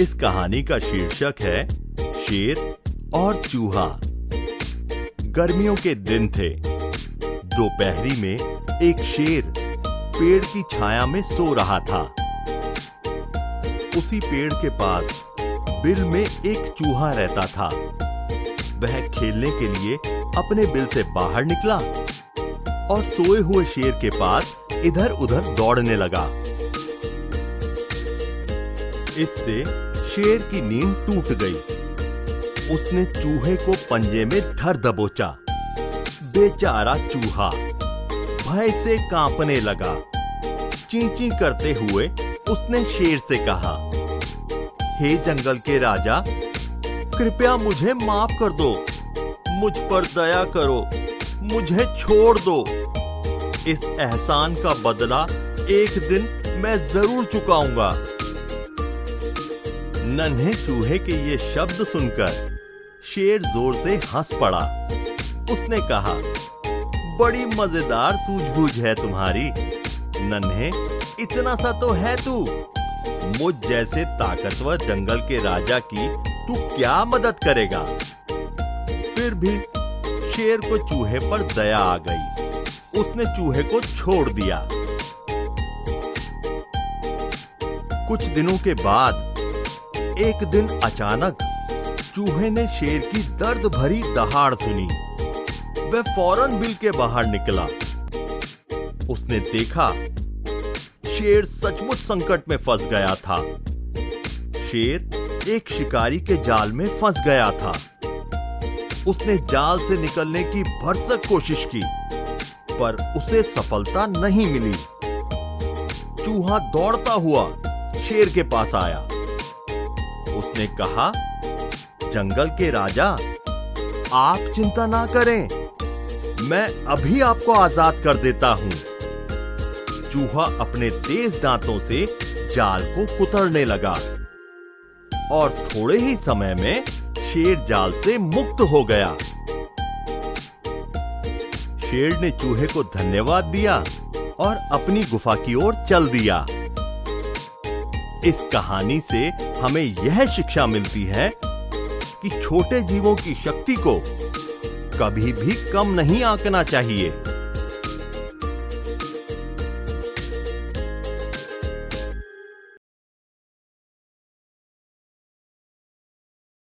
इस कहानी का शीर्षक है, शेर और चूहा। गर्मियों के दिन थे। दोपहरी में एक शेर पेड़ की छाया में सो रहा था। उसी पेड़ के पास बिल में एक चूहा रहता था। वह खेलने के लिए अपने बिल से बाहर निकला और सोए हुए शेर के पास इधर उधर दौड़ने लगा। इससे शेर की नींद टूट गई। उसने चूहे को पंजे में धर दबोचा। बेचारा चूहा भय से कांपने लगा। चींची करते हुए उसने शेर से कहा, हे जंगल के राजा, कृपया मुझे माफ़ कर दो। मुझ पर दया करो, मुझे छोड़ दो। इस एहसान का बदला एक दिन मैं ज़रूर चुकाऊँगा। नन्हे चूहे के ये शब्द सुनकर शेर ज़ोर से हंस पड़ा। उसने कहा, बड़ी मज़ेदार सूझबूझ है तुम्हारी। नन्हे, इतना सा तो है तू। मुझ जैसे ताकतवर जंगल के राजा की तू क्या मदद करेगा? फिर भी शेर को चूहे पर दया आ गई। उसने चूहे को छोड़ दिया। कुछ दिनों के बाद एक दिन अचानक चूहे ने शेर की दर्द भरी दहाड़ सुनी। वह फ़ौरन बिल के बाहर निकला। उसने देखा, शेर सचमुच संकट में फंस गया था। शेर एक शिकारी के जाल में फंस गया था। उसने जाल से निकलने की भरसक कोशिश की, पर उसे सफलता नहीं मिली। चूहा दौड़ता हुआ शेर के पास आया। उसने कहा, जंगल के राजा, आप चिंता ना करें। मैं अभी आपको आज़ाद कर देता हूँ। चूहा अपने तेज दांतों से जाल को कुतरने लगा और थोड़े ही समय में शेर जाल से मुक्त हो गया। शेर ने चूहे को धन्यवाद दिया और अपनी गुफा की ओर चल दिया। इस कहानी से हमें यह शिक्षा मिलती है कि छोटे जीवों की शक्ति को कभी भी कम नहीं आंकना चाहिए।